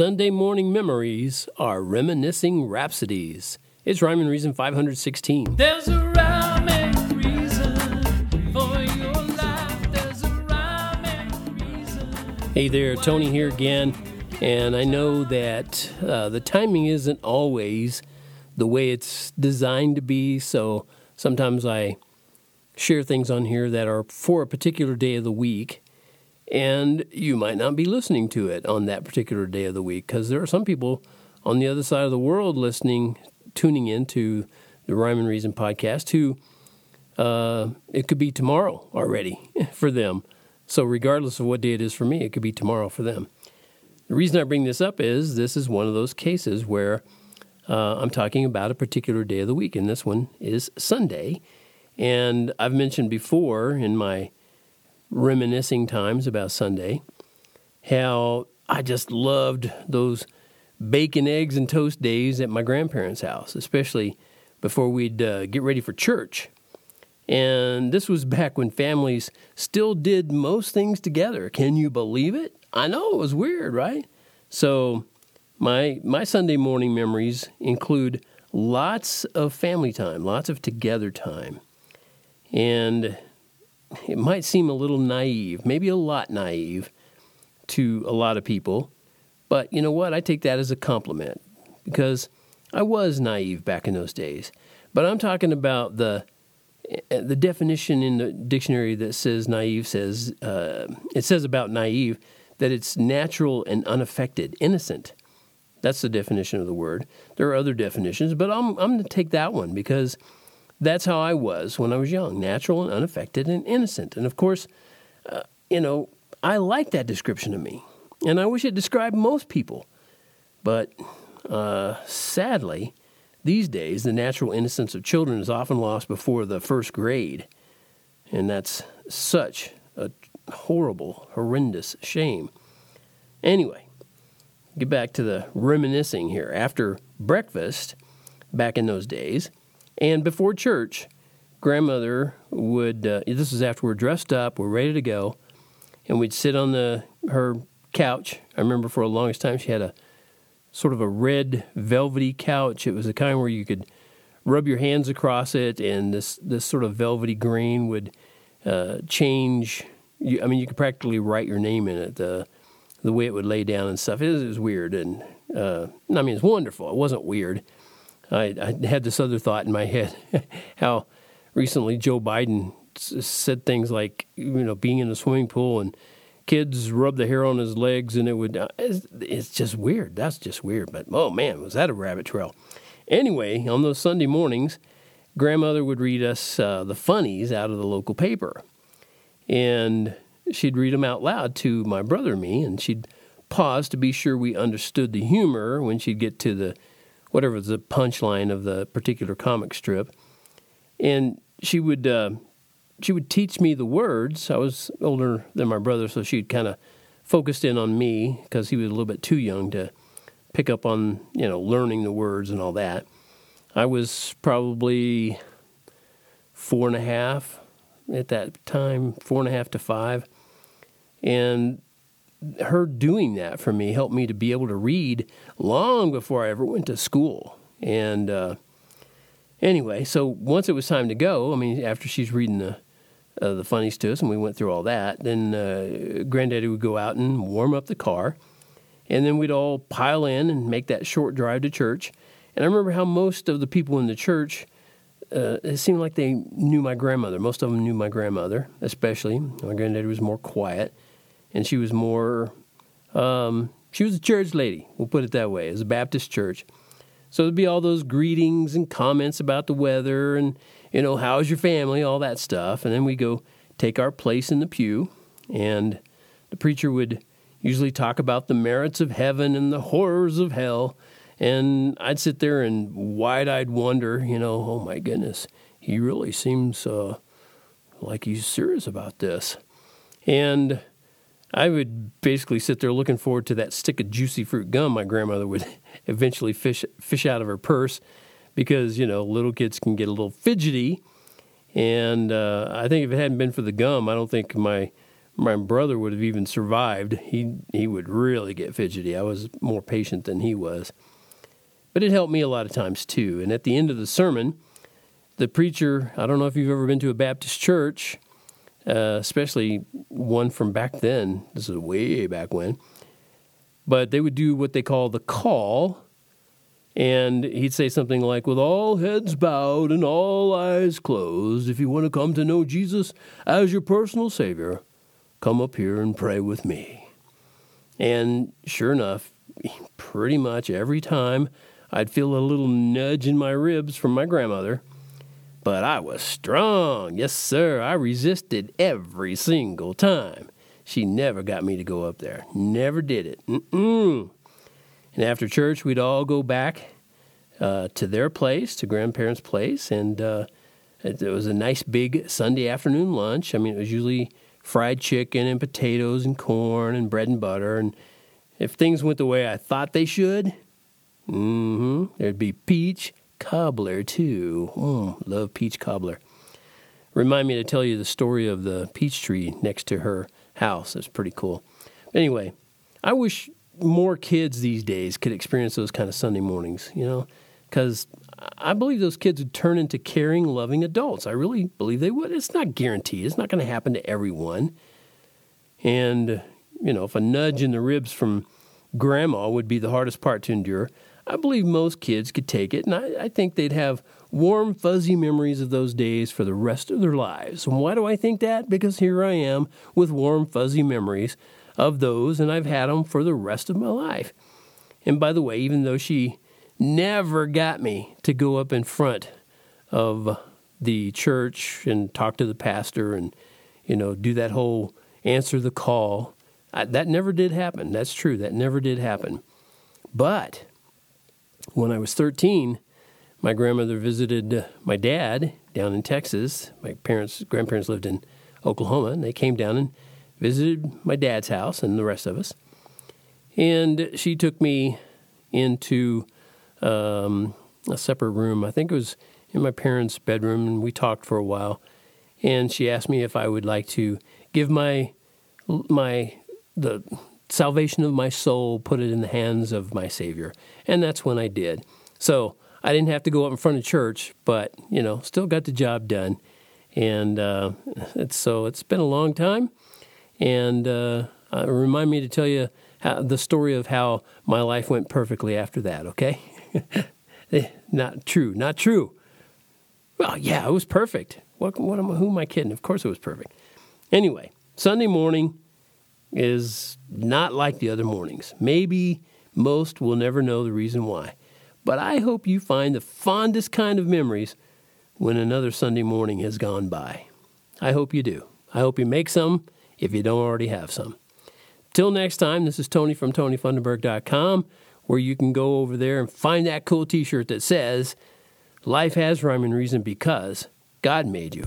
Sunday morning memories are reminiscing rhapsodies. It's Rhyme and Reason 516. There's a rhyme and reason for your life. There's a rhyme and reason. Hey there, Tony here again. And I know that uh, the timing isn't always the way it's designed to be, so sometimes I share things on here that are for a particular day of the week, and you might not be listening to it on that particular day of the week because there are some people on the other side of the world listening, tuning in to the Rhyme and Reason podcast who uh, it could be tomorrow already for them. So, regardless of what day it is for me, it could be tomorrow for them. The reason I bring this up is this is one of those cases where uh, I'm talking about a particular day of the week, and this one is Sunday. And I've mentioned before in my reminiscing times about Sunday how I just loved those bacon, eggs, and toast days at my grandparents' house, especially before we'd uh, get ready for church. And this was back when families still did most things together. Can you believe it? I know it was weird, right? So my my Sunday morning memories include lots of family time, lots of together time. And it might seem a little naive, maybe a lot naive to a lot of people, but you know what? I take that as a compliment because I was naive back in those days. But I'm talking about the the definition in the dictionary that says naive says uh, it says about naive that it's natural and unaffected, innocent. That's the definition of the word. There are other definitions, but I'm I'm going to take that one because that's how I was when I was young, natural and unaffected and innocent. And of course, uh, you know, I like that description of me, and I wish it described most people. But uh, sadly, these days, the natural innocence of children is often lost before the first grade, and that's such a horrible, horrendous shame. Anyway, get back to the reminiscing here. After breakfast, back in those days, and before church, grandmother would. Uh, this is after we're dressed up, we're ready to go, and we'd sit on the her couch. I remember for the longest time she had a sort of a red velvety couch. It was the kind where you could rub your hands across it, and this this sort of velvety green would uh, change. You, I mean, you could practically write your name in it. The the way it would lay down and stuff. It was, it was weird, and uh, I mean, it's wonderful. It wasn't weird. I, I had this other thought in my head: how recently Joe Biden said things like, you know, being in a swimming pool and kids rub the hair on his legs and it would uh, it's, it's, just weird. That's just weird but oh man was that a rabbit trail. Anyway on those sunday mornings grandmother would read us uh, the funnies out of the local paper. And she'd read them out loud to my brother and me and she'd pause to be sure we understood the humor when she'd get to the whatever the punchline of the particular comic strip and she would uh, she would teach me the words. I was older than my brother, so she'd kind of focused in on me because he was a little bit too young to pick up on you know learning the words and all that. I was probably four and a half at that time, four and a half to five, and her doing that for me helped me to be able to read long before I ever went to school. And uh, anyway, so once it was time to go, I mean, after she's reading the uh, the funnies to us, and we went through all that. Then uh, Granddaddy would go out and warm up the car, and then we'd all pile in and make that short drive to church. And I remember how most of the people in the church, uh, it seemed like they knew my grandmother. Most of them knew my grandmother, especially. My granddaddy was more quiet, and she was more, um, she was a church lady, we'll put it that way, as a Baptist church. So there'd be all those greetings and comments about the weather and you know, how's your family, all that stuff. And then we go take our place in the pew, and the preacher would usually talk about the merits of heaven and the horrors of hell. And I'd sit there and wide eyed wonder, you know, oh my goodness, he really seems uh, like he's serious about this. And I would basically sit there looking forward to that stick of juicy fruit gum my grandmother would eventually fish fish out of her purse because you know little kids can get a little fidgety, and uh, I think if it hadn't been for the gum, I don't think my my brother would have even survived. He he would really get fidgety. I was more patient than he was. But it helped me a lot of times too. And at the end of the sermon, the preacher, I don't know if you've ever been to a Baptist church, uh, especially one from back then. This is way back when. But they would do what they call the call. And he'd say something like, with all heads bowed and all eyes closed, if you want to come to know Jesus as your personal Savior, come up here and pray with me. And sure enough, pretty much every time I'd feel a little nudge in my ribs from my grandmother. But I was strong. Yes, sir. I resisted every single time. She never got me to go up there. Never did it. Mm-mm. And after church, we'd all go back uh, to their place, to grandparents' place, and uh, it, it was a nice big Sunday afternoon lunch. I mean, it was usually fried chicken and potatoes and corn and bread and butter. And if things went the way I thought they should, mm-hmm, there'd be peach cobbler too. Mm, love peach cobbler. Remind me to tell you the story of the peach tree next to her house. It's pretty cool. Anyway, I wish more kids these days could experience those kind of Sunday mornings, you know, because I believe those kids would turn into caring, loving adults. I really believe they would. It's not guaranteed, it's not going to happen to everyone. And, you know, if a nudge in the ribs from grandma would be the hardest part to endure, I believe most kids could take it, and I, I, think they'd have warm, fuzzy memories of those days for the rest of their lives. And why do I think that? Because here I am with warm, fuzzy memories of those, and I've had them for the rest of my life. And by the way, even though she never got me to go up in front of the church and talk to the pastor and, you know, do that whole answer the call, I, that never did happen. That's true. That never did happen. But when I was 13, my grandmother visited my dad down in Texas. My parents, grandparents lived in Oklahoma, and they came down and visited my dad's house and the rest of us. And she took me into um, a separate room. I think it was in my parents' bedroom, and we talked for a while. And she asked me if I would like to give my my the salvation of my soul, put it in the hands of my Savior. And that's when I did. So I didn't have to go up in front of church, but, you know, still got the job done. And uh, it's, so it's been a long time. And uh, uh, remind me to tell you how, the story of how my life went perfectly after that, okay? not true, not true. Well, yeah, it was perfect. What, what am, who am I kidding? Of course it was perfect. Anyway, Sunday morning, is not like the other mornings. Maybe most will never know the reason why. But I hope you find the fondest kind of memories when another Sunday morning has gone by. I hope you do. I hope you make some if you don't already have some. Till next time, this is Tony from TonyFundenberg.com, where you can go over there and find that cool t shirt that says, Life has rhyme and reason because God made you.